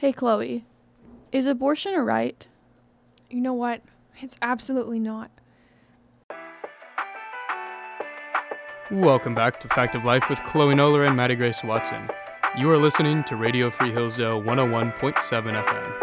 Hey, Chloe, is abortion a right? You know what? It's absolutely not. Welcome back to Fact of Life with Chloe Noller and Maddie Grace Watson. You are listening to Radio Free Hillsdale 101.7 FM.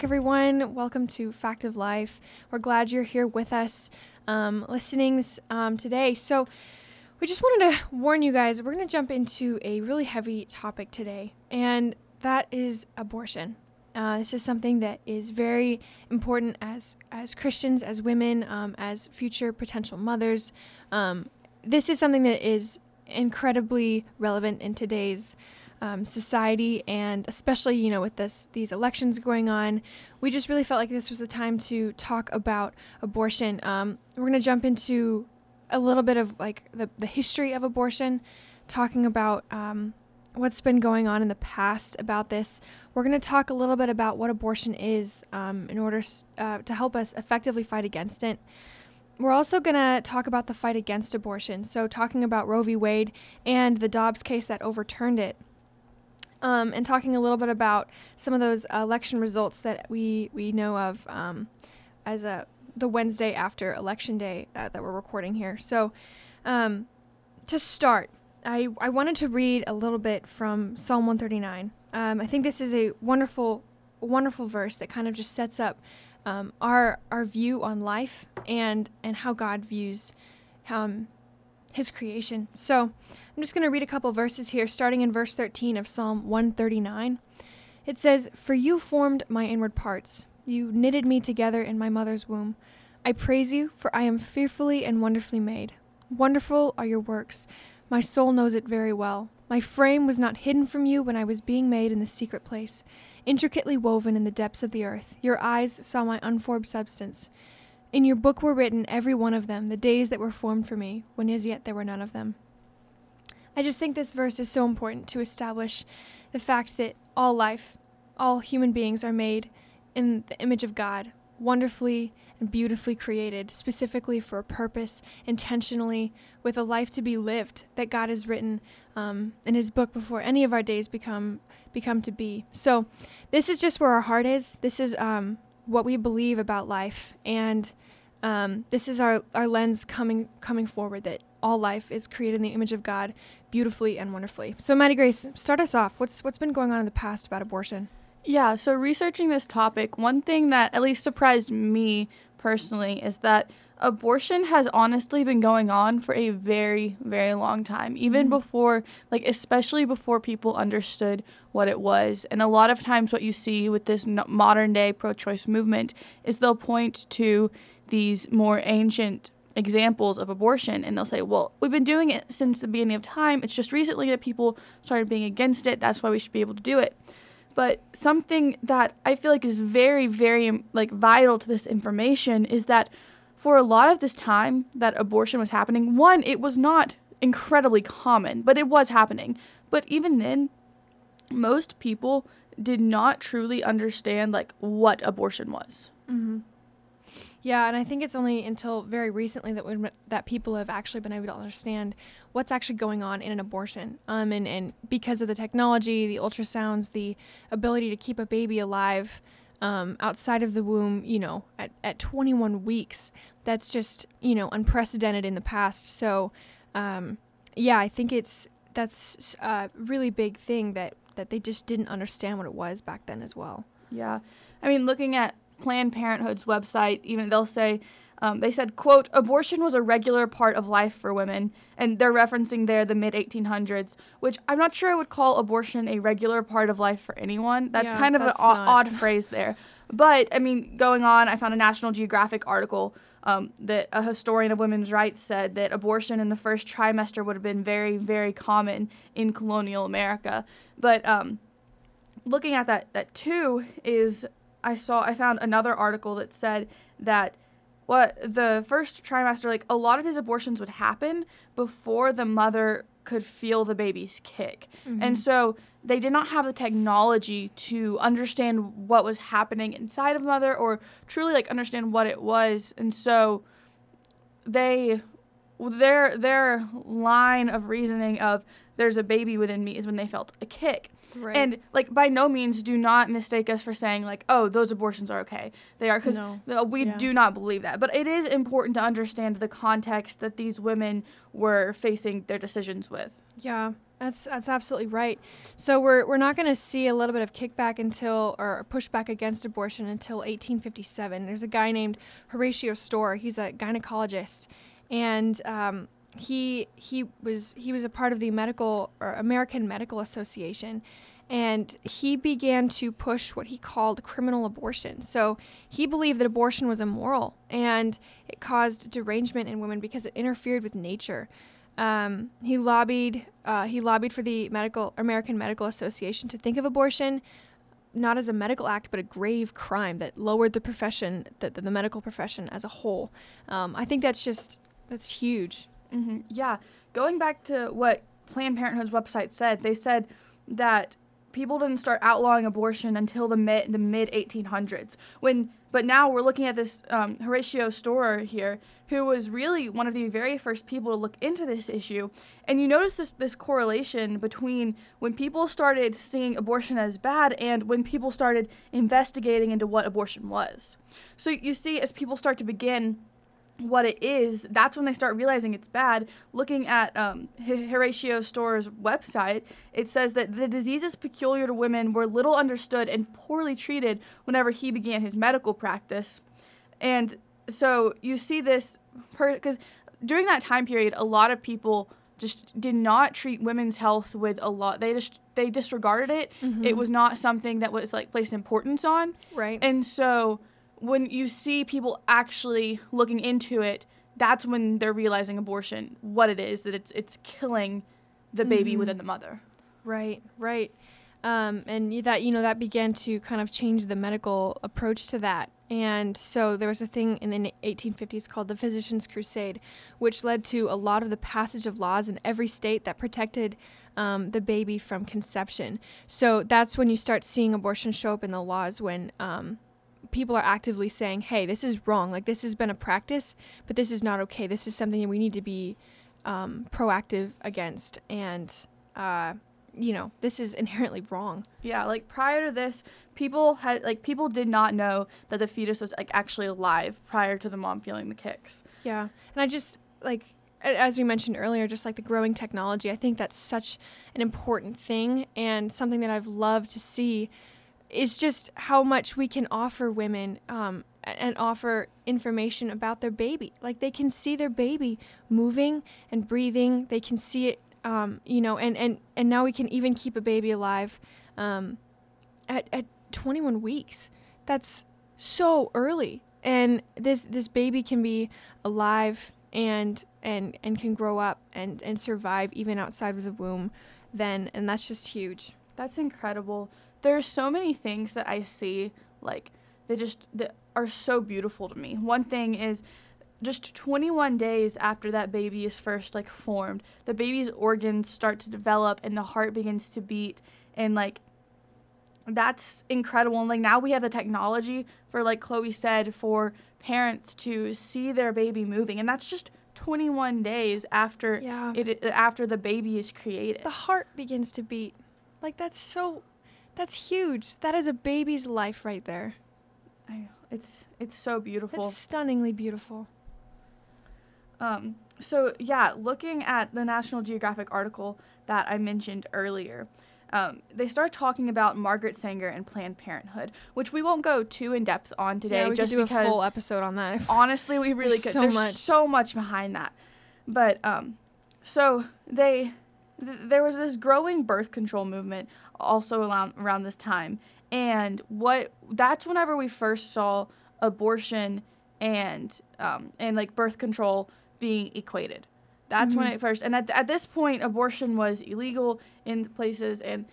Back, everyone. Welcome to Fact of Life. We're glad you're here with us um, listening um, today. So, we just wanted to warn you guys we're going to jump into a really heavy topic today, and that is abortion. Uh, this is something that is very important as as Christians, as women, um, as future potential mothers. Um, this is something that is incredibly relevant in today's um, society, and especially you know with this these elections going on, we just really felt like this was the time to talk about abortion. Um, we're gonna jump into a little bit of like the the history of abortion, talking about um, what's been going on in the past about this. We're going to talk a little bit about what abortion is um, in order uh, to help us effectively fight against it. We're also going to talk about the fight against abortion, so talking about Roe v. Wade and the Dobbs case that overturned it um, and talking a little bit about some of those election results that we we know of um, as a the Wednesday after election day uh, that we're recording here. So, um, to start, I I wanted to read a little bit from Psalm 139. Um, I think this is a wonderful wonderful verse that kind of just sets up um, our our view on life and and how God views um, His creation. So. I'm just going to read a couple verses here, starting in verse 13 of Psalm 139. It says, For you formed my inward parts, you knitted me together in my mother's womb. I praise you, for I am fearfully and wonderfully made. Wonderful are your works. My soul knows it very well. My frame was not hidden from you when I was being made in the secret place, intricately woven in the depths of the earth. Your eyes saw my unformed substance. In your book were written, every one of them, the days that were formed for me, when as yet there were none of them. I just think this verse is so important to establish the fact that all life, all human beings are made in the image of God, wonderfully and beautifully created, specifically for a purpose, intentionally, with a life to be lived that God has written um, in His book before any of our days become become to be. So, this is just where our heart is. This is um, what we believe about life, and um, this is our, our lens coming coming forward that all life is created in the image of God, beautifully and wonderfully. So, Maddie Grace, start us off. What's what's been going on in the past about abortion? Yeah, so researching this topic, one thing that at least surprised me personally is that abortion has honestly been going on for a very, very long time, even mm-hmm. before, like, especially before people understood what it was. And a lot of times, what you see with this modern day pro choice movement is they'll point to these more ancient examples of abortion and they'll say, well, we've been doing it since the beginning of time. It's just recently that people started being against it. That's why we should be able to do it. But something that I feel like is very, very like vital to this information is that for a lot of this time that abortion was happening, one, it was not incredibly common, but it was happening. But even then, most people did not truly understand like what abortion was. Mm-hmm. Yeah, and I think it's only until very recently that we, that people have actually been able to understand what's actually going on in an abortion. Um, and, and because of the technology, the ultrasounds, the ability to keep a baby alive um, outside of the womb, you know, at, at 21 weeks, that's just, you know, unprecedented in the past. So, um, yeah, I think it's that's a really big thing that, that they just didn't understand what it was back then as well. Yeah. I mean, looking at Planned Parenthood's website, even they'll say, um, they said, quote, abortion was a regular part of life for women. And they're referencing there the mid 1800s, which I'm not sure I would call abortion a regular part of life for anyone. That's yeah, kind of that's an o- odd phrase there. But, I mean, going on, I found a National Geographic article um, that a historian of women's rights said that abortion in the first trimester would have been very, very common in colonial America. But um, looking at that, that too is I saw I found another article that said that what the first trimester like a lot of these abortions would happen before the mother could feel the baby's kick. Mm-hmm. And so they did not have the technology to understand what was happening inside of mother or truly like understand what it was and so they their their line of reasoning of there's a baby within me is when they felt a kick Right. and like by no means do not mistake us for saying like oh those abortions are okay they are because No. we Yeah. do not believe that but it is important to understand the context that these women were facing their decisions with Yeah, that's that's absolutely right. So we're we're not going to see a little bit of kickback until or pushback against abortion until 1857. There's a guy named Horatio Storer. He's a gynecologist, and um, he he was he was a part of the medical or American Medical Association. And he began to push what he called criminal abortion. So he believed that abortion was immoral and it caused derangement in women because it interfered with nature. Um, he lobbied. Uh, he lobbied for the medical American Medical Association to think of abortion not as a medical act, but a grave crime that lowered the profession, the, the, the medical profession as a whole. Um, I think that's just that's huge. hmm Yeah. Going back to what Planned Parenthood's website said, they said that people didn't start outlawing abortion until the mid the mid 1800s. When but now we're looking at this um, Horatio Storer here, who was really one of the very first people to look into this issue. And you notice this this correlation between when people started seeing abortion as bad and when people started investigating into what abortion was. So you see, as people start to begin what it is, that's when they start realizing it's bad. Looking at um, Horatio Storer's website, it says that the diseases peculiar to women were little understood and poorly treated whenever he began his medical practice. And so you see this, because during that time period, a lot of people just did not treat women's health with a lot. They just they disregarded it. It was not something that was like placed importance on. Right. And so when you see people actually looking into it, that's when they're realizing abortion, what it is, that it's it's killing the baby within the mother. Right, right. Um, and that you know that began to kind of change the medical approach to that. And so there was a thing in the 1850s called the Physicians' Crusade, which led to a lot of the passage of laws in every state that protected um, the baby from conception. So that's when you start seeing abortion show up in the laws when um, people are actively saying, "Hey, this is wrong. Like this has been a practice, but this is not okay. This is something that we need to be um, proactive against." And uh, you know, this is inherently wrong. Yeah, like prior to this, people had like people did not know that the fetus was like actually alive prior to the mom feeling the kicks. Yeah. And I just like as we mentioned earlier, just like the growing technology, I think that's such an important thing and something that I've loved to see is just how much we can offer women um, and offer information about their baby. Like they can see their baby moving and breathing. They can see it, um, you know, and, and, and now we can even keep a baby alive um, at, at 21 weeks. That's so early. And this this baby can be alive and and and can grow up and and survive even outside of the womb then and that's just huge. That's incredible. There's so many things that I see like they just that are so beautiful to me. One thing is just 21 days after that baby is first like formed, the baby's organs start to develop and the heart begins to beat and like that's incredible. And like now we have the technology for like Chloe said for parents to see their baby moving and that's just 21 days after Yeah. it after the baby is created. The heart begins to beat. Like that's so that's huge. That is a baby's life right there. I, it's it's so beautiful. It's stunningly beautiful. Um, so yeah, looking at the National Geographic article that I mentioned earlier, um, they start talking about Margaret Sanger and Planned Parenthood, which we won't go too in depth on today, yeah, we just could do because a full episode on that. honestly we really There's could. so There's much. so much behind that, but um, so they th- there was this growing birth control movement also around around this time, and what that's whenever we first saw abortion and um, and like birth control being equated. That's when Mhm. it first and at, at this point abortion was illegal in places and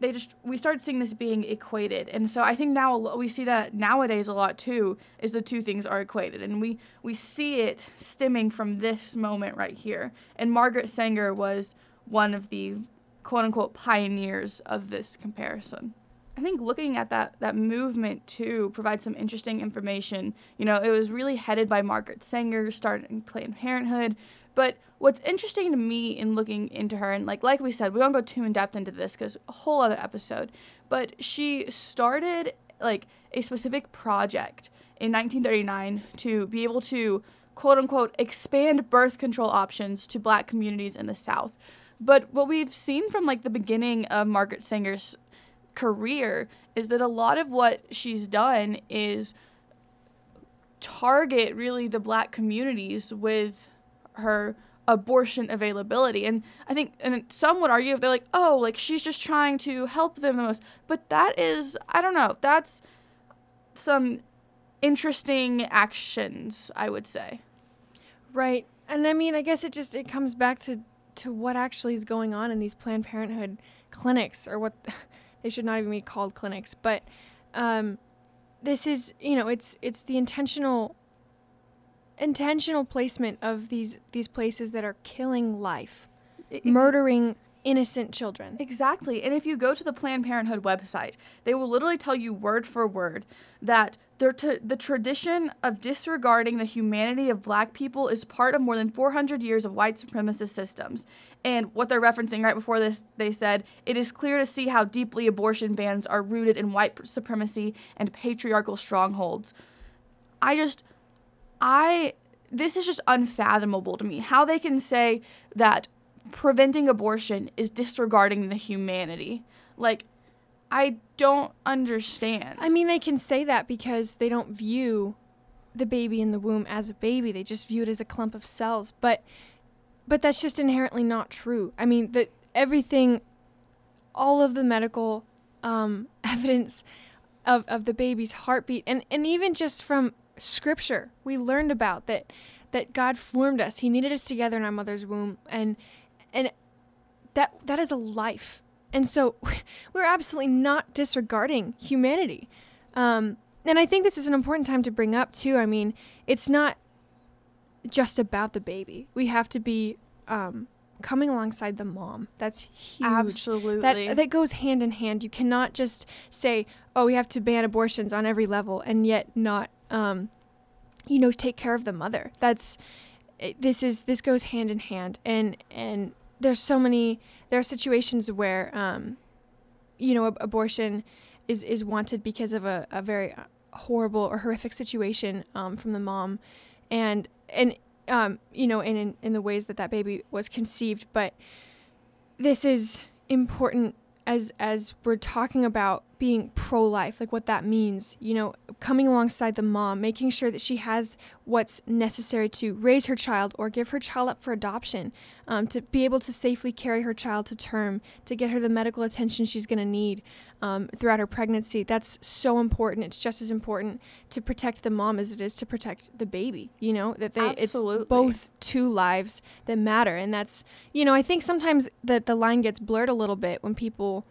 they just we started seeing this being equated and so i think now we see that nowadays a lot too is the two things are equated and we we see it stemming from this moment right here and margaret sanger was one of the quote unquote pioneers of this comparison. I think looking at that that movement too provides some interesting information. You know, it was really headed by Margaret Sanger, starting Planned Parenthood. But what's interesting to me in looking into her, and like like we said, we don't go too in depth into this because a whole other episode. But she started like a specific project in 1939 to be able to quote unquote expand birth control options to black communities in the South. But what we've seen from like the beginning of Margaret Sanger's career is that a lot of what she's done is target really the black communities with her abortion availability. And i think and some would argue if they're like oh like she's just trying to help them the most. But that is i don't know that's some interesting actions i would say. Right. And i mean i guess it just it comes back to to what actually is going on in these planned parenthood clinics or what they should not even be called clinics, but um, this is you know it's it's the intentional intentional placement of these these places that are killing life, Ex- murdering innocent children. Exactly. And if you go to the Planned Parenthood website, they will literally tell you word for word that t- the tradition of disregarding the humanity of black people is part of more than 400 years of white supremacist systems. And what they're referencing right before this, they said, it is clear to see how deeply abortion bans are rooted in white supremacy and patriarchal strongholds. I just, I, this is just unfathomable to me. How they can say that preventing abortion is disregarding the humanity. Like, I don't understand. I mean, they can say that because they don't view the baby in the womb as a baby. They just view it as a clump of cells. But but that's just inherently not true. I mean, that everything all of the medical um, evidence of, of the baby's heartbeat and, and even just from scripture we learned about that that God formed us. He knitted us together in our mother's womb and and that that is a life. And so we're absolutely not disregarding humanity. Um, and I think this is an important time to bring up too. I mean, it's not just about the baby. We have to be um, coming alongside the mom. That's huge. Absolutely. That that goes hand in hand. You cannot just say, "Oh, we have to ban abortions on every level," and yet not, um, you know, take care of the mother. That's this is this goes hand in hand, and and there's so many there are situations where um, you know abortion is is wanted because of a, a very uh, horrible or horrific situation um, from the mom. And and um, you know in, in the ways that that baby was conceived but this is important as as we're talking about being pro-life like what that means you know coming alongside the mom making sure that she has what's necessary to raise her child or give her child up for adoption um, to be able to safely carry her child to term to get her the medical attention she's going to need um, throughout her pregnancy. That's so important. It's just as important to protect the mom as it is to protect the baby you know that they Absolutely. it's both two lives that matter. And that's you know i think sometimes that the line gets blurred a little bit when people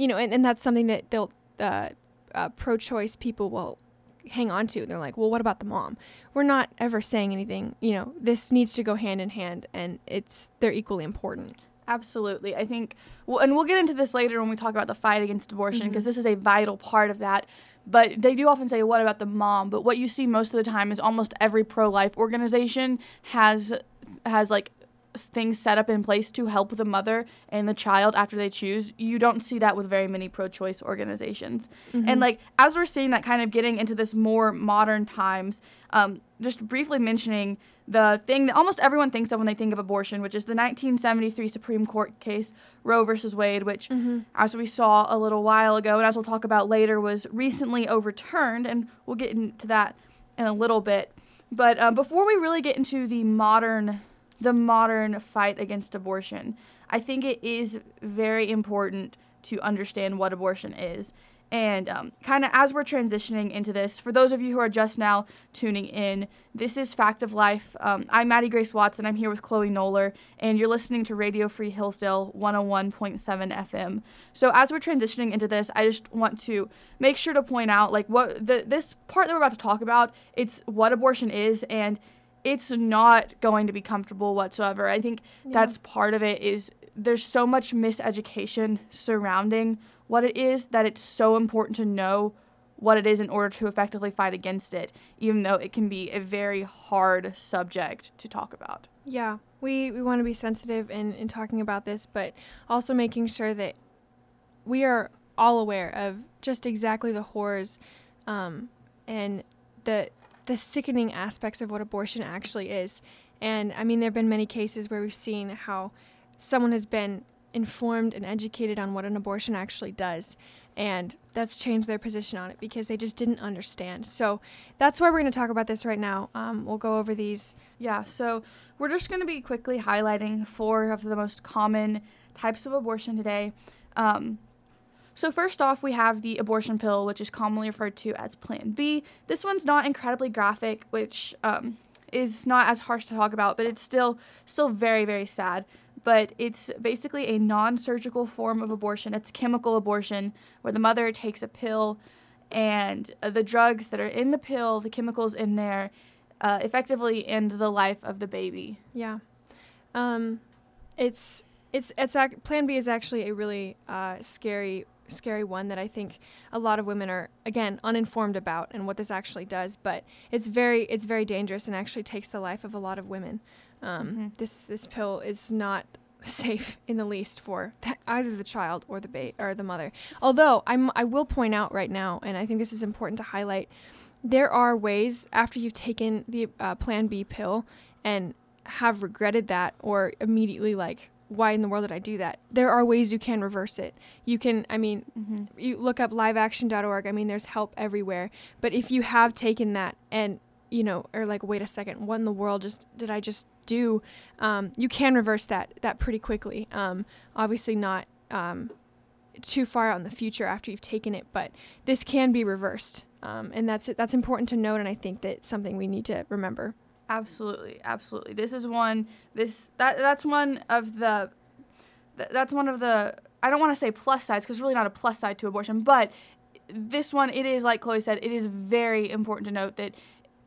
you know, and, and that's something that they'll uh, uh, pro-choice people will hang on to. They're like, well, what about the mom? We're not ever saying anything. You know, this needs to go hand in hand, and it's they're equally important. Absolutely, I think. Well, and we'll get into this later when we talk about the fight against abortion, because mm-hmm. this is a vital part of that. But they do often say, "What about the mom?" But what you see most of the time is almost every pro-life organization has has like things set up in place to help the mother and the child after they choose. You don't see that with very many pro choice organizations. Mm-hmm. And like as we're seeing that kind of getting into this more modern times, um, just briefly mentioning the thing that almost everyone thinks of when they think of abortion, which is the 1973 Supreme Court case Roe versus Wade, which, mm-hmm. as we saw a little while ago, and as we'll talk about later, was recently overturned, and we'll get into that in a little bit. But um, before we really get into the modern the modern fight against abortion. I think it is very important to understand what abortion is. And um, kind of as we're transitioning into this, for those of you who are just now tuning in, this is Fact of Life. Um, I'm Maddie Grace Watson. I'm here with Chloe Noller, and you're listening to Radio Free Hillsdale 101.7 FM. So as we're transitioning into this, I just want to make sure to point out, like, what the this part that we're about to talk about. It's what abortion is, and it's not going to be comfortable whatsoever. I think yeah. that's part of it is there's so much miseducation surrounding what it is that it's so important to know what it is in order to effectively fight against it, even though it can be a very hard subject to talk about. Yeah, we, we want to be sensitive in, in talking about this, but also making sure that we are all aware of just exactly the horrors um, and the the sickening aspects of what abortion actually is. And I mean, there have been many cases where we've seen how someone has been informed and educated on what an abortion actually does. And that's changed their position on it because they just didn't understand. So that's why we're going to talk about this right now. Um, we'll go over these. Yeah, so we're just going to be quickly highlighting four of the most common types of abortion today. Um, so, first off, we have the abortion pill, which is commonly referred to as Plan B. This one's not incredibly graphic, which um, is not as harsh to talk about, but it's still still very very sad. But it's basically a non-surgical form of abortion. It's chemical abortion, where the mother takes a pill, and uh, the drugs that are in the pill, the chemicals in there, uh, effectively end the life of the baby. Yeah, um, it's it's it's ac- Plan B is actually a really uh, scary scary one that I think a lot of women are again uninformed about and what this actually does. But it's very it's very dangerous and actually takes the life of a lot of women. Um, Mm-hmm. This this pill is not safe in the least for th- either the child or the ba- or the mother. Although I'm I will point out right now, and I think this is important to highlight. There are ways after you've taken the uh, Plan B pill and have regretted that or immediately like why in the world did I do that? There are ways you can reverse it. You can, I mean, Mm-hmm. you look up liveaction.org. I mean, there's help everywhere. But if you have taken that and, you know, or like, wait a second, what in the world just did I just do? Um, you can reverse that that pretty quickly. Um, obviously, not um, too far out in the future after you've taken it, but this can be reversed. Um, and that's that's important to note, and I think that's something we need to remember. Absolutely, absolutely. This is one. This that that's one of the. th- That's one of the. I don't want to say plus sides because really not a plus side to abortion, but this one it is like Chloe said. It is very important to note that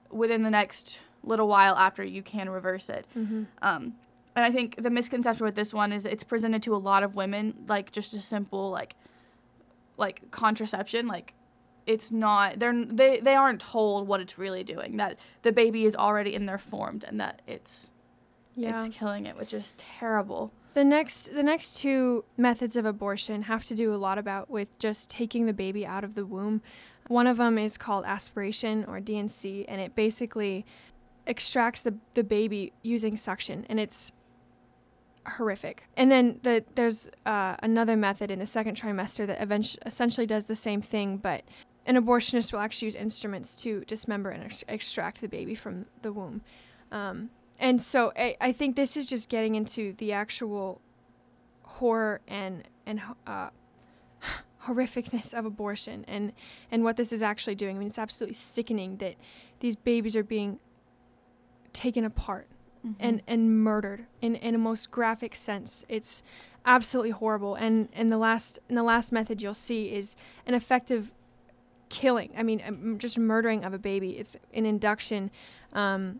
within the next little while after you can reverse it. Mm-hmm. Um, and I think the misconception with this one is it's presented to a lot of women like just a simple like like contraception like it's not they're they, they aren't told what it's really doing that the baby is already in there formed and that it's Yeah. it's killing it which is terrible The next the next two methods of abortion have to do a lot about with just taking the baby out of the womb. One of them is called aspiration or D&C and it basically extracts the, the baby using suction and it's horrific. And then the, there's uh, another method in the second trimester that eventually, essentially does the same thing, but an abortionist will actually use instruments to dismember and ex- extract the baby from the womb. Um, and so I, I think this is just getting into the actual horror and and uh, horrificness of abortion and and what this is actually doing. I mean, it's absolutely sickening that these babies are being taken apart and and murdered in in a most graphic sense. It's absolutely horrible. And and the last and the last method you'll see is an effective killing. I mean, um, just murdering of a baby. It's an induction. Um,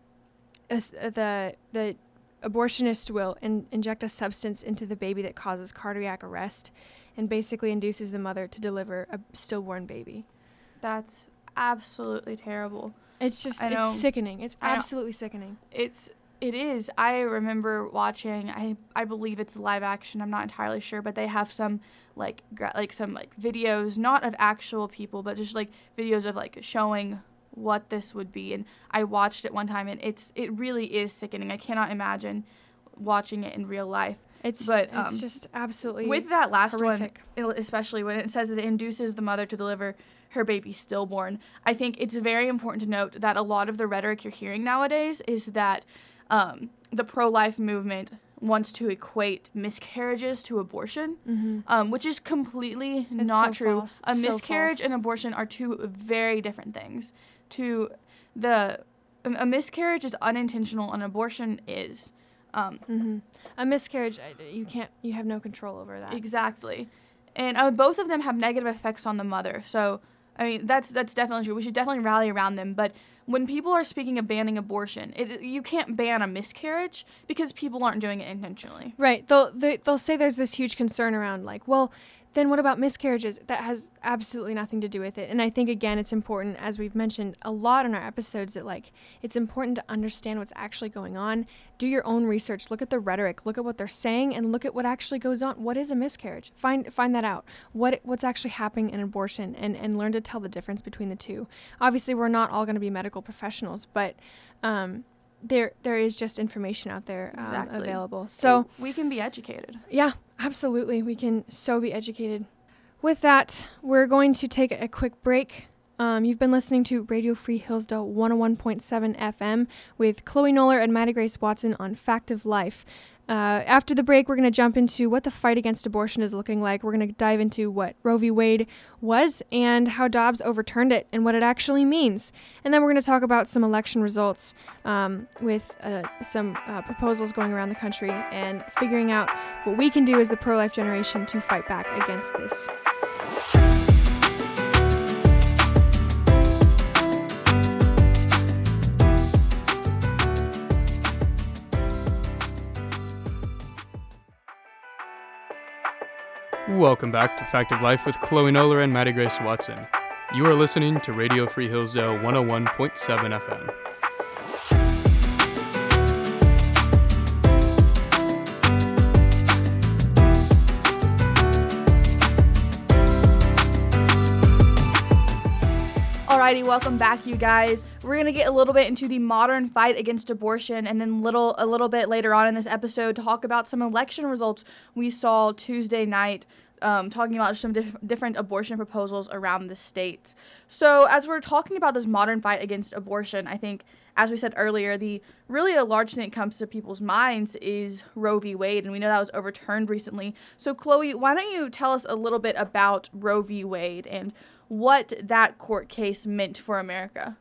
uh, the the abortionist will in, inject a substance into the baby that causes cardiac arrest, and basically induces the mother to deliver a stillborn baby. that's absolutely terrible It's just it's sickening. It's absolutely sickening. it's it is. I remember watching i i believe it's live action i'm not entirely sure but they have some like gra- like some like videos not of actual people but just like videos of like showing what this would be and i watched it one time and it's it really is sickening. I cannot imagine watching it in real life. It's But, it's um, just absolutely with that last horrific. one, especially when it says that it induces the mother to deliver her baby stillborn, I think it's very important to note that a lot of the rhetoric you're hearing nowadays is that um, the pro life movement wants to equate miscarriages to abortion, Mm-hmm. um, which is completely It's not so true. false. A So miscarriage false. and abortion are two very different things. To the a a miscarriage is unintentional, and abortion is. Um, hmm A miscarriage, you can't, you have no control over that. Exactly. And uh, both of them have negative effects on the mother. So I mean, that's that's definitely true. We should definitely rally around them. But when people are speaking of banning abortion, it, you can't ban a miscarriage because people aren't doing it intentionally. Right. They'll they, they'll say there's this huge concern around like, well, then what about miscarriages? That has absolutely nothing to do with it. And I think again it's important as we've mentioned a lot in our episodes that like it's important to understand what's actually going on. Do your own research, look at the rhetoric, look at what they're saying and look at what actually goes on. What is a miscarriage? Find find that out. What what's actually happening in abortion and and learn to tell the difference between the two. Obviously, we're not all going to be medical professionals, but um there there is just information out there um, Exactly. available. So we can be educated. yeah, absolutely. We can so be educated. With that, we're going to take a quick break. Um, you've been listening to Radio Free Hillsdale 101.7 FM with Chloe Noller and Maddie Grace Watson on Fact of Life. Uh, after the break, we're going to jump into what the fight against abortion is looking like. We're going to dive into what Roe v. Wade was and how Dobbs overturned it and what it actually means. And then we're going to talk about some election results um, with uh, some uh, proposals going around the country and figuring out what we can do as the pro life generation to fight back against this. Welcome back to Fact of Life with Chloe Noller and Maddie Grace Watson. You are listening to Radio Free Hillsdale 101.7 FM. Alrighty, welcome back, you guys. We're gonna get a little bit into the modern fight against abortion, and then little a little bit later on in this episode, talk about some election results we saw Tuesday night. Um, talking about some dif- different abortion proposals around the states. So, as we're talking about this modern fight against abortion, I think, as we said earlier, the really a large thing that comes to people's minds is Roe v. Wade, and we know that was overturned recently. So, Chloe, why don't you tell us a little bit about Roe v. Wade and what that court case meant for America?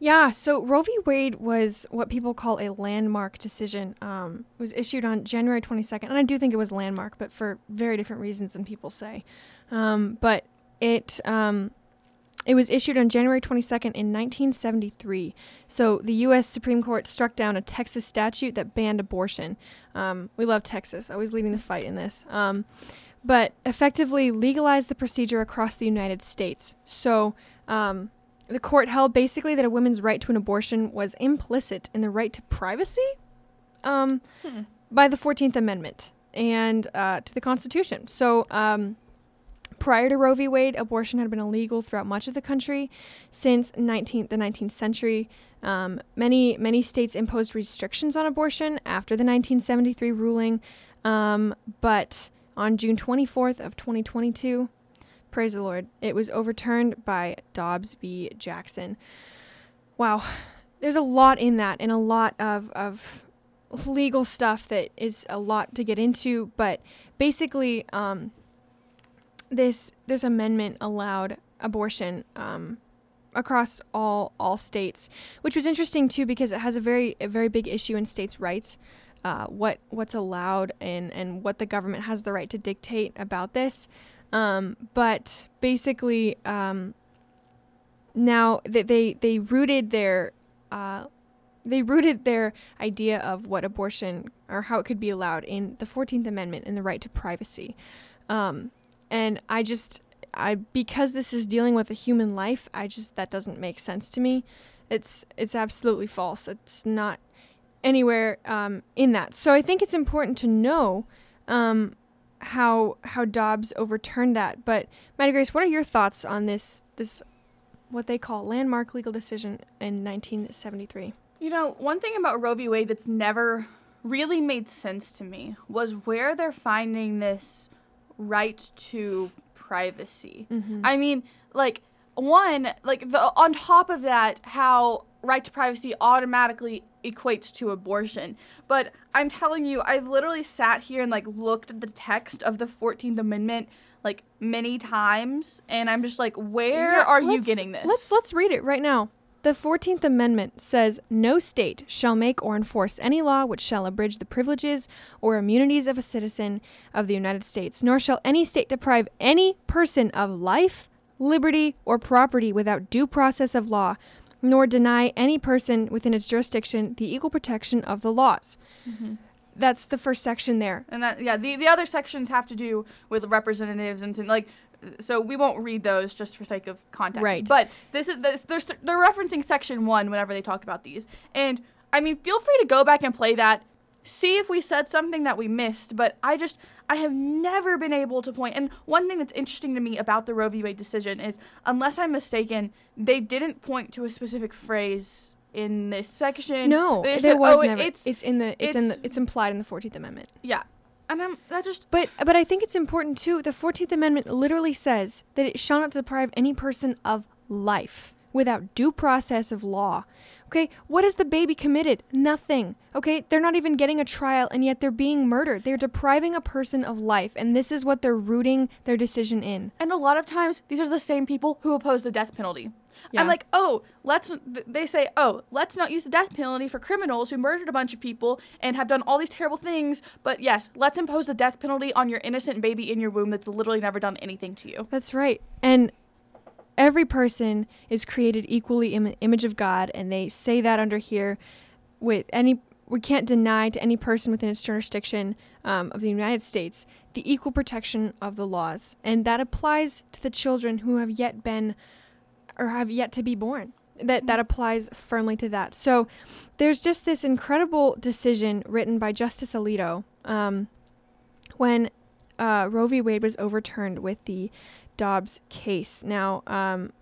Yeah, so Roe v. Wade was what people call a landmark decision. Um, it was issued on January 22nd, and I do think it was landmark, but for very different reasons than people say. Um, but it um, it was issued on January 22nd in 1973. So the U.S. Supreme Court struck down a Texas statute that banned abortion. Um, we love Texas, always leading the fight in this. Um, but effectively legalized the procedure across the United States. So um, the court held basically that a woman's right to an abortion was implicit in the right to privacy um, Hmm. by the 14th Amendment and uh, to the Constitution. So um, prior to Roe v. Wade, abortion had been illegal throughout much of the country since 19th, the 19th century. Um, many many states imposed restrictions on abortion after the 1973 ruling, um, but on June 24th of 2022, praise the Lord, it was overturned by Dobbs v. Jackson. Wow, there's a lot in that and a lot of of legal stuff that is a lot to get into, but basically, um, this this amendment allowed abortion um, across all all states, which was interesting too because it has a very a very big issue in states' rights. Uh, what what's allowed and and what the government has the right to dictate about this, um, but basically um, now they, they they rooted their uh, they rooted their idea of what abortion or how it could be allowed in the 14th Amendment and the right to privacy. Um, and I just, I because this is dealing with a human life, I just that doesn't make sense to me. It's it's absolutely false. It's not anywhere um, in that. So I think it's important to know um, how how Dobbs overturned that. But Maddie Grace, what are your thoughts on this this what they call landmark legal decision in 1973? You know, one thing about Roe v. Wade that's never really made sense to me was where they're finding this right to privacy. Mm-hmm. I mean, like one, like the on top of that, how right to privacy automatically equates to abortion. But I'm telling you, I've literally sat here and like looked at the text of the 14th Amendment like many times and I'm just like, where Yeah, are you getting this? Let's let's read it right now. The 14th Amendment says no state shall make or enforce any law which shall abridge the privileges or immunities of a citizen of the United States, nor shall any state deprive any person of life, liberty, or property without due process of law, nor deny any person within its jurisdiction the equal protection of the laws. Mm-hmm. That's the first section there. And that yeah, the, the other sections have to do with representatives and like so we won't read those just for sake of context. Right. But this is this, they're they're referencing section 1 whenever they talk about these. And I mean, feel free to go back and play that. See if we said something that we missed, but I just I have never been able to point. And one thing that's interesting to me about the Roe v. Wade decision is, unless I'm mistaken, they didn't point to a specific phrase in this section. No, there said, was "Oh, never. It's, It's, in the. It's, in the. It's implied in the Fourteenth Amendment. yeah, and I'm that just But but I think it's important too. The Fourteenth Amendment literally says that it shall not deprive any person of life without due process of law. Okay, what has the baby committed? Nothing. Okay, they're not even getting a trial, and yet they're being murdered. They're depriving a person of life, and this is what they're rooting their decision in. And a lot of times, these are the same people who oppose the death penalty. Yeah. I'm like, oh, let's. They say, oh, let's not use the death penalty for criminals who murdered a bunch of people and have done all these terrible things. But yes, let's impose the death penalty on your innocent baby in your womb that's literally never done anything to you. That's right. And every person is created equally in the image of God, and they say that under here with any we can't deny to any person within its jurisdiction um, of the United States the equal protection of the laws, and that applies to the children who have yet been or have yet to be born. That that applies firmly to that. So there's just this incredible decision written by Justice Alito um, when uh, Roe v. Wade was overturned with the Dobbs case. Now, um,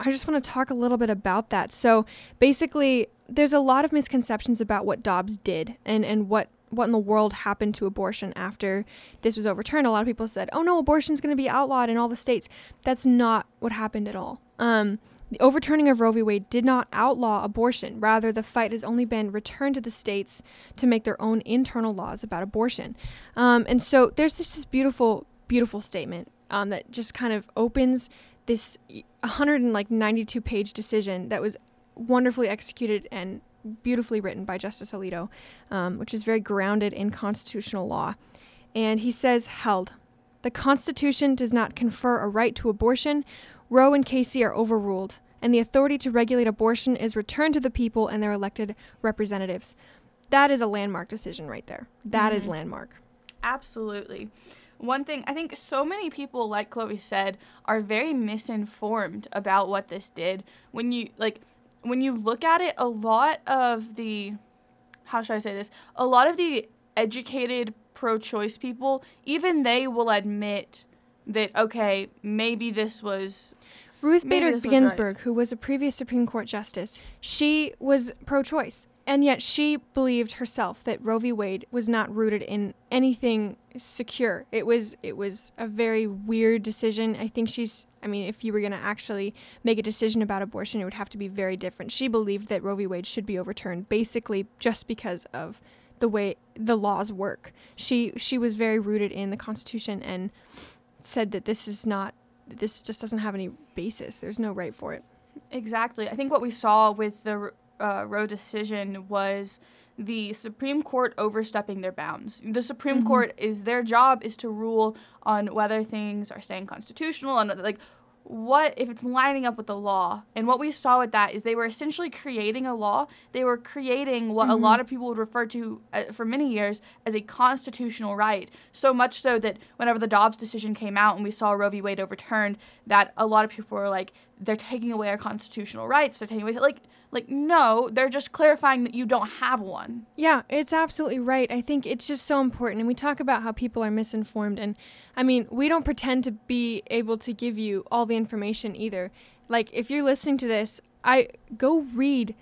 I just want to talk a little bit about that. So basically, there's a lot of misconceptions about what Dobbs did and, and what, what in the world happened to abortion after this was overturned. A lot of people said, oh no, abortion's going to be outlawed in all the states. That's not what happened at all. Um, the overturning of Roe v. Wade did not outlaw abortion. Rather, the fight has only been returned to the states to make their own internal laws about abortion. Um, and so there's this, this beautiful, beautiful statement um, that just kind of opens this 192 page decision that was wonderfully executed and beautifully written by Justice Alito, um, which is very grounded in constitutional law. And he says, held. The Constitution does not confer a right to abortion. Roe and Casey are overruled, and the authority to regulate abortion is returned to the people and their elected representatives. That is a landmark decision right there. That is Mhm. landmark. Absolutely. One thing, I think so many people, like Chloe said, are very misinformed about what this did. When you, like, when you look at it, a lot of the, how should I say this? A lot of the educated pro choice people, even they will admit that, okay, maybe this was Ruth Bader Ginsburg, who was a previous Supreme Court justice, she was pro choice. And yet she believed herself that Roe v. Wade was not rooted in anything secure. It was it was a very weird decision. I think she's I mean, if you were going to actually make a decision about abortion, it would have to be very different. She believed that Roe v. Wade should be overturned basically just because of the way the laws work. She she was very rooted in the Constitution and said that this is not this just doesn't have any basis. There's no right for it. Exactly. I think what we saw with the uh, Roe decision was the Supreme Court overstepping their bounds. The Supreme Mhm. Court is their job is to rule on whether things are staying constitutional and like what if it's lining up with the law. And what we saw with that is they were essentially creating a law. They were creating what a Mhm. lot of people would refer to uh, for many years as a constitutional right. So much so that whenever the Dobbs decision came out and we saw Roe v. Wade overturned, that a lot of people were like, they're taking away our constitutional rights. They're taking away like like no, they're just clarifying that you don't have one. Yeah, it's absolutely right. I think it's just so important. And we talk about how people are misinformed. And I mean, we don't pretend to be able to give you all the information either. Like, if you're listening to this, I go read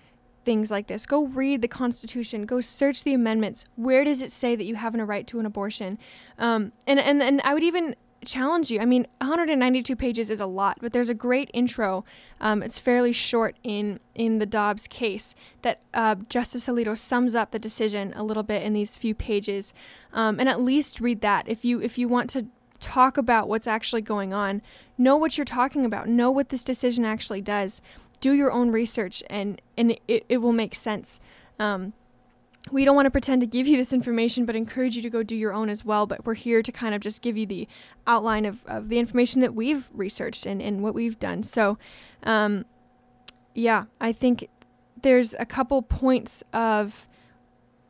things like this. Go read the Constitution. Go search the amendments. Where does it say that you have a right to an abortion? Um, and, and, and I would even challenge you. I mean, 192 pages is a lot, but there's a great intro. Um, it's fairly short in in the Dobbs case that uh, Justice Alito sums up the decision a little bit in these few pages, um, and at least read that if you if you want to talk about what's actually going on, know what you're talking about, know what this decision actually does, do your own research, and and it, it will make sense. Um, we don't want to pretend to give you this information, but encourage you to go do your own as well. But we're here to kind of just give you the outline of, of the information that we've researched and, and what we've done. So, um, yeah, I think there's a couple points of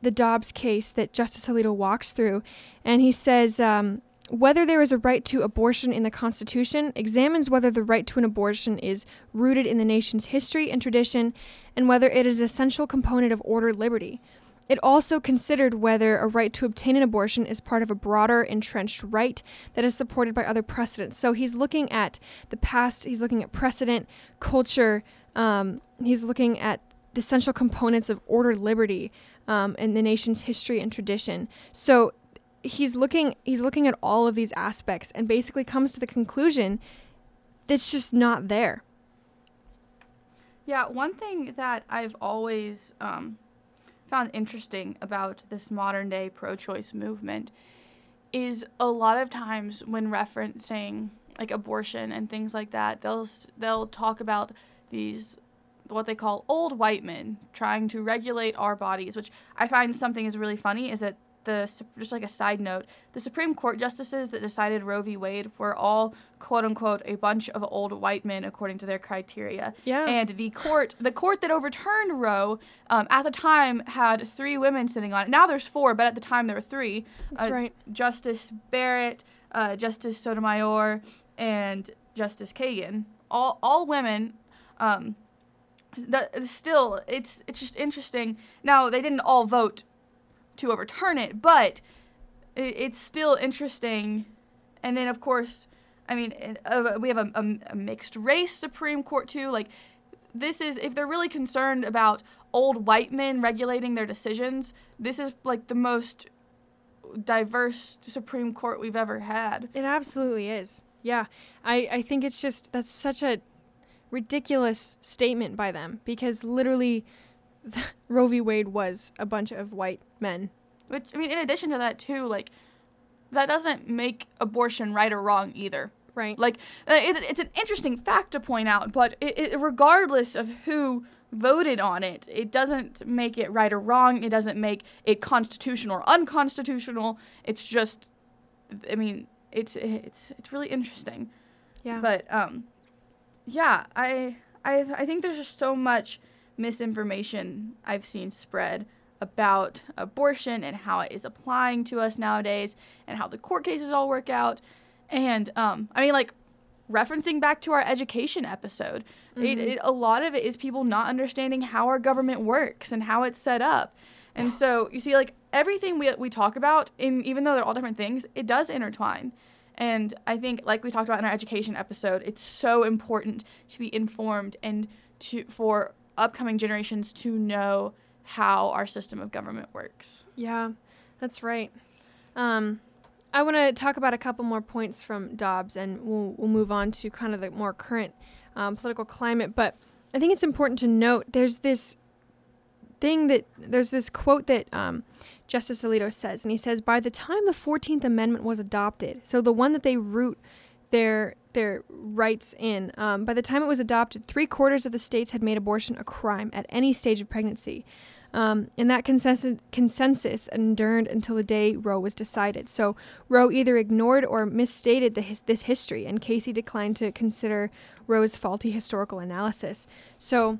the Dobbs case that Justice Alito walks through. And he says, um, whether there is a right to abortion in the Constitution examines whether the right to an abortion is rooted in the nation's history and tradition and whether it is an essential component of ordered liberty. It also considered whether a right to obtain an abortion is part of a broader entrenched right that is supported by other precedents. So he's looking at the past, he's looking at precedent, culture, um, he's looking at the essential components of ordered liberty um, the nation's history and tradition. So he's looking he's looking at all of these aspects and basically comes to the conclusion that's just not there. Yeah, one thing that I've always um, found interesting about this modern day pro choice movement is a lot of times when referencing like abortion and things like that, they'll they'll talk about these what they call old white men trying to regulate our bodies, which I find something is really funny is that the just like a side note, the Supreme Court justices that decided Roe v. Wade were all quote unquote a bunch of old white men according to their criteria. Yeah. And the court, the court that overturned Roe, um, at the time had three women sitting on it. Now there's four, but at the time there were three. That's uh, right. Justice Barrett, uh, Justice Sotomayor, and Justice Kagan. All all women. Um, that still it's it's just interesting. Now they didn't all vote to overturn it, but it, it's still interesting. And then of course, I mean, uh, we have a, a, a mixed race Supreme Court too. Like this is if they're really concerned about old white men regulating their decisions, this is like the most diverse Supreme Court we've ever had. It absolutely is. Yeah. I, I think it's just that's such a ridiculous statement by them because literally Roe v. Wade was a bunch of white men. Which I mean, in addition to that too, like that doesn't make abortion right or wrong either. Right. Like uh, it, it's an interesting fact to point out, but it, it, regardless of who voted on it, it doesn't make it right or wrong. It doesn't make it constitutional or unconstitutional. It's just, I mean, it's it's it's really interesting. Yeah. But um, yeah, I I I think there's just so much misinformation I've seen spread about abortion and how it is applying to us nowadays and how the court cases all work out. And um, I mean, like referencing back to our education episode, mm-hmm. it, it, a lot of it is people not understanding how our government works and how it's set up. And so you see, like everything we, we talk about, in even though they're all different things, it does intertwine. And I think, like we talked about in our education episode, it's so important to be informed and to for upcoming generations to know how our system of government works. Yeah, that's right. Um, I want to talk about a couple more points from Dobbs, and we'll we'll move on to kind of the more current um, political climate. But I think it's important to note there's this thing that there's this quote that um, Justice Alito says, and he says, by the time the 14th Amendment was adopted, so the one that they root their their rights in, um, by the time it was adopted, three quarters of the states had made abortion a crime at any stage of pregnancy. Um, and that consensus, endured until the day Roe was decided. So Roe either ignored or misstated his, this history, and Casey declined to consider Roe's faulty historical analysis. So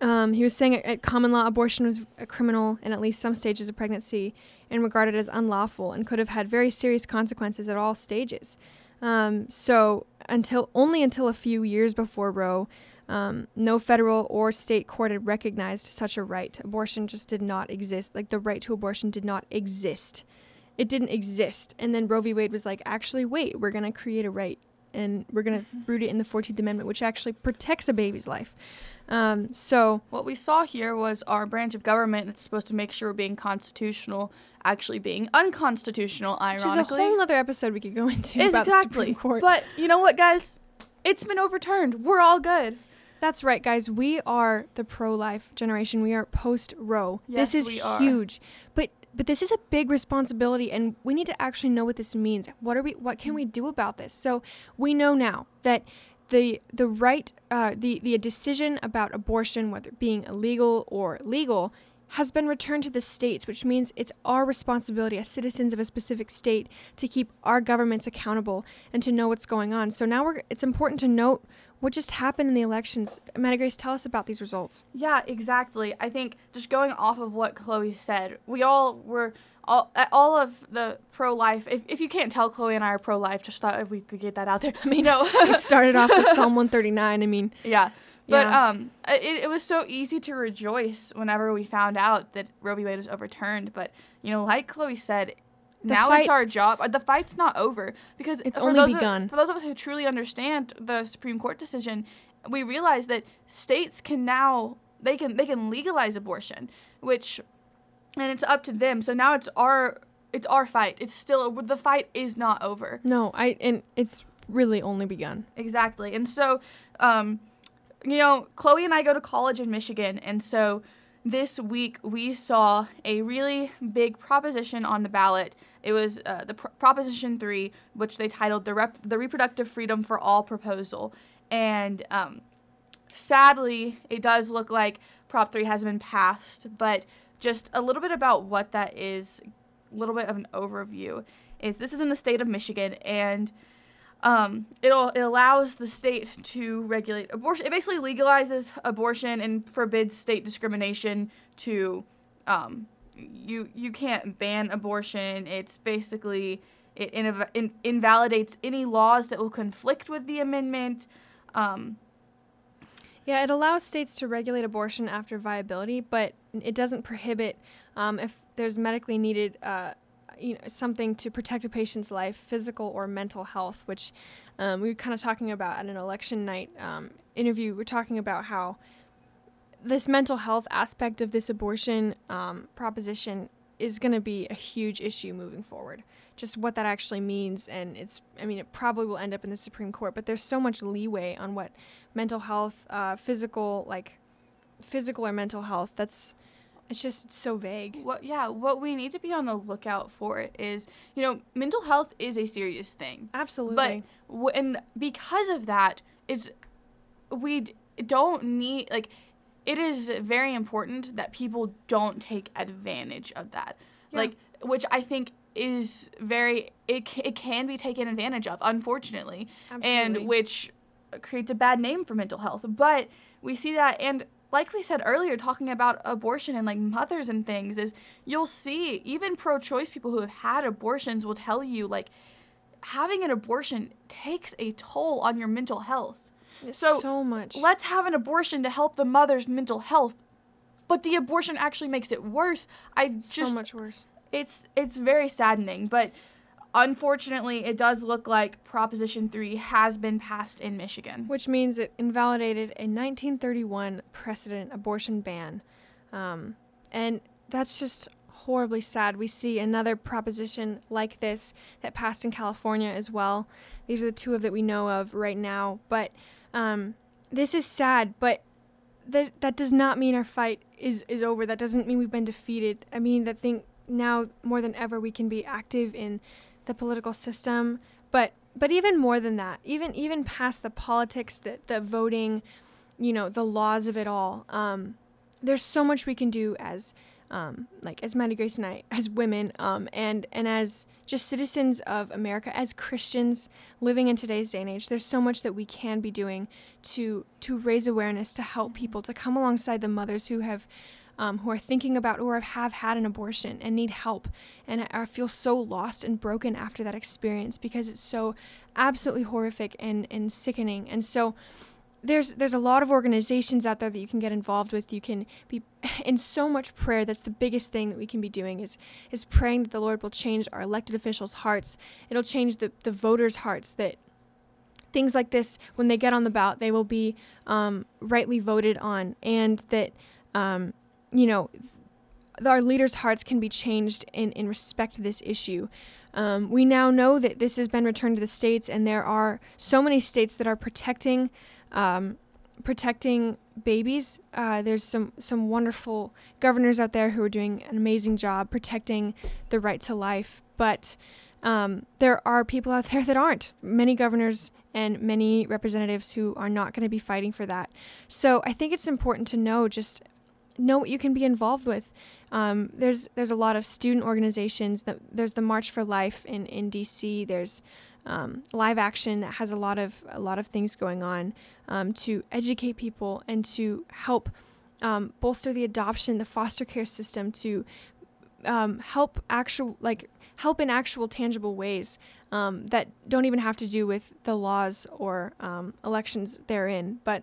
um, he was saying at common law, abortion was a criminal in at least some stages of pregnancy and regarded as unlawful and could have had very serious consequences at all stages. Um, so until only until a few years before Roe, um, no federal or state court had recognized such a right. Abortion just did not exist. Like the right to abortion did not exist. It didn't exist. And then Roe v. Wade was like, actually, wait, we're to create a right and we're mm-hmm. root it in the 14th Amendment, which actually protects a baby's life. Um, so what we saw here was our branch of government that's supposed to make sure we're being constitutional actually being unconstitutional. Ironically, which is a whole other episode we could go into about exactly. the Supreme Court. But you know what, guys? It's been overturned. We're all good. That's right, guys. We are the pro-life generation. We are post-Roe. Yes, this is huge. But but this is a big responsibility and we need to actually know what this means. What are we what can we do about this? So we know now that the the right uh, the the decision about abortion, whether being illegal or legal, has been returned to the states, which means it's our responsibility as citizens of a specific state to keep our governments accountable and to know what's going on. So now we're, it's important to note what just happened in the elections. Maddie Grace, tell us about these results. Yeah, exactly. I think just going off of what Chloe said, we all were all all of the pro life. If, if you can't tell, Chloe and I are pro life. Just thought we could get that out there. I mean, no, we started off with Psalm 139. I mean, yeah. But Yeah. um, it, it was so easy to rejoice whenever we found out that Roe v. Wade was overturned. But you know, like Chloe said, The now fight- it's our job. uh, The fight's not over because It's only those of- begun. for those of us who truly understand the Supreme Court decision, we realize that states can now they can they can legalize abortion, which, and it's up to them. So now it's our it's our fight. It's still the fight is not over. no, I and it's really only begun. Exactly. And so, um, you know, Chloe and I go to college in Michigan. And so this week we saw a really big proposition on the ballot. It was uh, the pr- Proposition 3, which they titled the, rep- the Reproductive Freedom for All proposal. And um, sadly, it does look like Prop 3 has been passed. But just a little bit about what that is, a little bit of an overview. Is this is in the state of Michigan, and um, it'll, it allows the state to regulate abortion. It basically legalizes abortion and forbids state discrimination to um, you you can't ban abortion. It's basically it inv- in, invalidates any laws that will conflict with the amendment. Um, Yeah, it allows states to regulate abortion after viability, but it doesn't prohibit um, if there's medically needed, uh, you know, something to protect a patient's life, physical or mental health. Which um, we were kind of talking about at an election night um, interview. We're talking about how this mental health aspect of this abortion um, proposition is going to be a huge issue moving forward. Just what that actually means, and it's, I mean, it probably will end up in the Supreme Court, but there's so much leeway on what mental health, uh, physical, like physical or mental health. That's, it's just so vague. what yeah, what we need to be on the lookout for is you know mental health is a serious thing. Absolutely. But w- and because of that, is we d- don't need like it is very important that people don't take advantage of that. Yeah. Like which I think is very it, it can be taken advantage of unfortunately Absolutely. and which creates a bad name for mental health. But we see that, and like we said earlier, talking about abortion and like mothers and things, is you'll see even pro choice people who have had abortions will tell you like having an abortion takes a toll on your mental health. So so much. Let's have an abortion to help the mother's mental health. But the abortion actually makes it worse. I just so much worse. it's it's very saddening, but unfortunately, it does look like Proposition 3 has been passed in Michigan. Which means it invalidated a 1931 precedent abortion ban. Um, and that's just horribly sad. We see another proposition like this that passed in California as well. These are the two of that we know of right now. But um, this is sad, but th- that does not mean our fight is, is over. That doesn't mean we've been defeated. I mean, that think now more than ever we can be active in the political system, but but even more than that, even even past the politics, the the voting, you know, the laws of it all. Um, there's so much we can do as um, like as Maddie Grace and I, as women, um, and and as just citizens of America, as Christians living in today's day and age. There's so much that we can be doing to to raise awareness, to help people, to come alongside the mothers who have. Um, who are thinking about or have had an abortion and need help and I feel so lost and broken after that experience because it's so absolutely horrific and, and sickening. And so there's there's a lot of organizations out there that you can get involved with. You can be in so much prayer. That's the biggest thing that we can be doing is is praying that the Lord will change our elected officials' hearts. It'll change the, the voters' hearts that things like this when they get on the ballot they will be um, rightly voted on and that um, you know our leaders' hearts can be changed in, in respect to this issue. Um, we now know that this has been returned to the states, and there are so many states that are protecting um, protecting babies. Uh, there's some some wonderful governors out there who are doing an amazing job protecting the right to life, but um, there are people out there that aren't. Many governors and many representatives who are not going to be fighting for that. So I think it's important to know just know what you can be involved with. Um, there's there's a lot of student organizations. That there's the March for Life in in DC. There's um, Live Action that has a lot of a lot of things going on um, to educate people and to help um, bolster the adoption, the foster care system, to um, help actual like help in actual tangible ways um, that don't even have to do with the laws or um, elections therein. But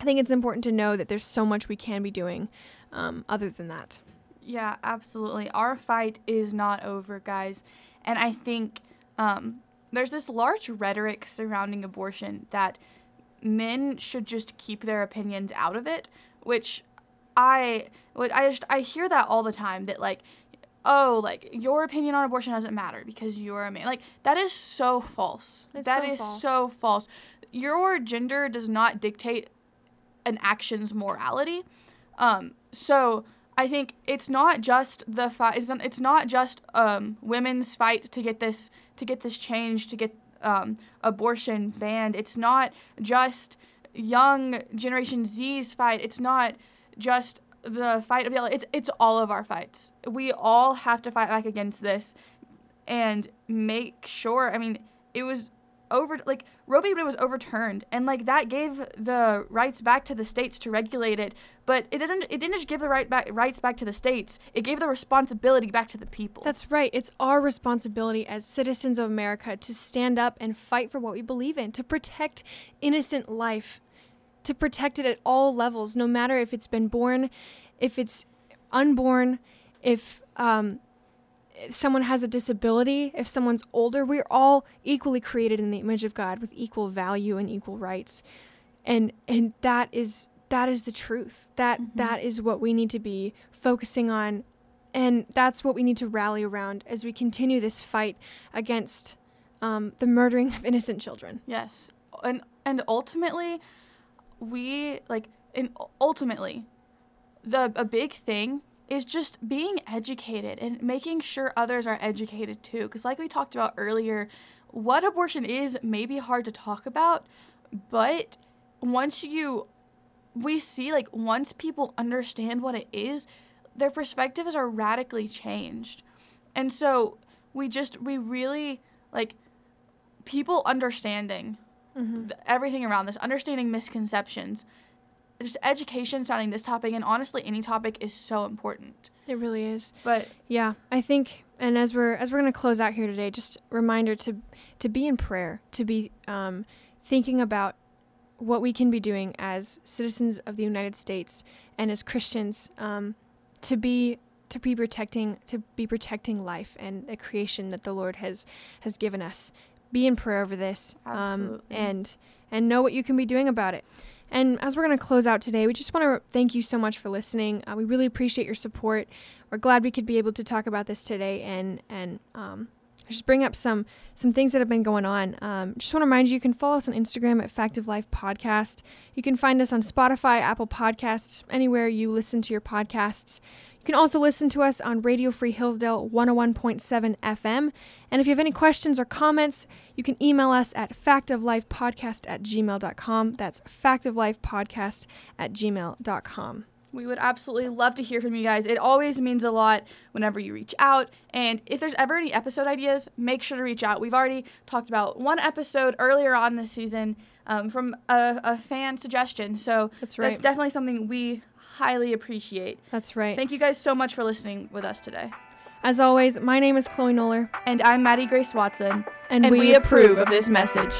I think it's important to know that there's so much we can be doing other than that. Yeah, absolutely. Our fight is not over, guys. And I think um, there's this large rhetoric surrounding abortion that men should just keep their opinions out of it, which I would I just I hear that all the time that like oh like your opinion on abortion doesn't matter because you're a man. Like that is so false. It's That so is false. so false. Your gender does not dictate an action's morality. Um, so I think it's not just the fight. It's not, it's not just um, women's fight to get this to get this change to get um, abortion banned. It's not just young Generation Z's fight. It's not just the fight of the. It's it's all of our fights. We all have to fight back against this, and make sure. I mean, it was over like Roe v. Wade was overturned, and like that gave the rights back to the states to regulate it. But it doesn't. It didn't just give the right back rights back to the states. It gave the responsibility back to the people. That's right. It's our responsibility as citizens of America to stand up and fight for what we believe in, to protect innocent life, to protect it at all levels, no matter if it's been born, if it's unborn, if um, if someone has a disability, if someone's older. We're all equally created in the image of God with equal value and equal rights, and and that is that is the truth. That that is what we need to be focusing on and that's what we need to rally around as we continue this fight against um, the murdering of innocent children. Yes, and and ultimately, we like, and ultimately, the a big thing is just being educated and making sure others are educated too. Because like we talked about earlier, what abortion is may be hard to talk about, but once you, we see like once people understand what it is, their perspectives are radically changed, and so we just we really like people understanding Mm-hmm. th- everything around this, understanding misconceptions, just education surrounding this topic, and honestly, any topic is so important. It really is. But Yeah, I think, and as we're as we're gonna close out here today, just a reminder to to be in prayer, to be um, thinking about what we can be doing as citizens of the United States and as Christians, um, to be to be protecting to be protecting life and the creation that the Lord has has given us. Be in prayer over this, um, and and know what you can be doing about it. And as we're going to close out today, we just want to thank you so much for listening. Uh, we really appreciate your support. We're glad we could be able to talk about this today and and um, just bring up some some things that have been going on. Um, just want to remind you, you can follow us on Instagram at Fact of Life Podcast. You can find us on Spotify, Apple Podcasts, anywhere you listen to your podcasts. You can also listen to us on Radio Free Hillsdale 101.7 FM. And if you have any questions or comments, you can email us at factoflifepodcast at gmail.com. That's factoflifepodcast at gmail.com. we would absolutely love to hear from you guys. It always means a lot whenever you reach out. And if there's ever any episode ideas, make sure to reach out. We've already talked about one episode earlier on this season um, from a, a fan suggestion. So That's right. that's definitely something we highly appreciate. That's right. Thank you guys so much for listening with us today. As always, my name is Chloe Noller, And I'm Maddie Grace Watson. and, and we approve of this message.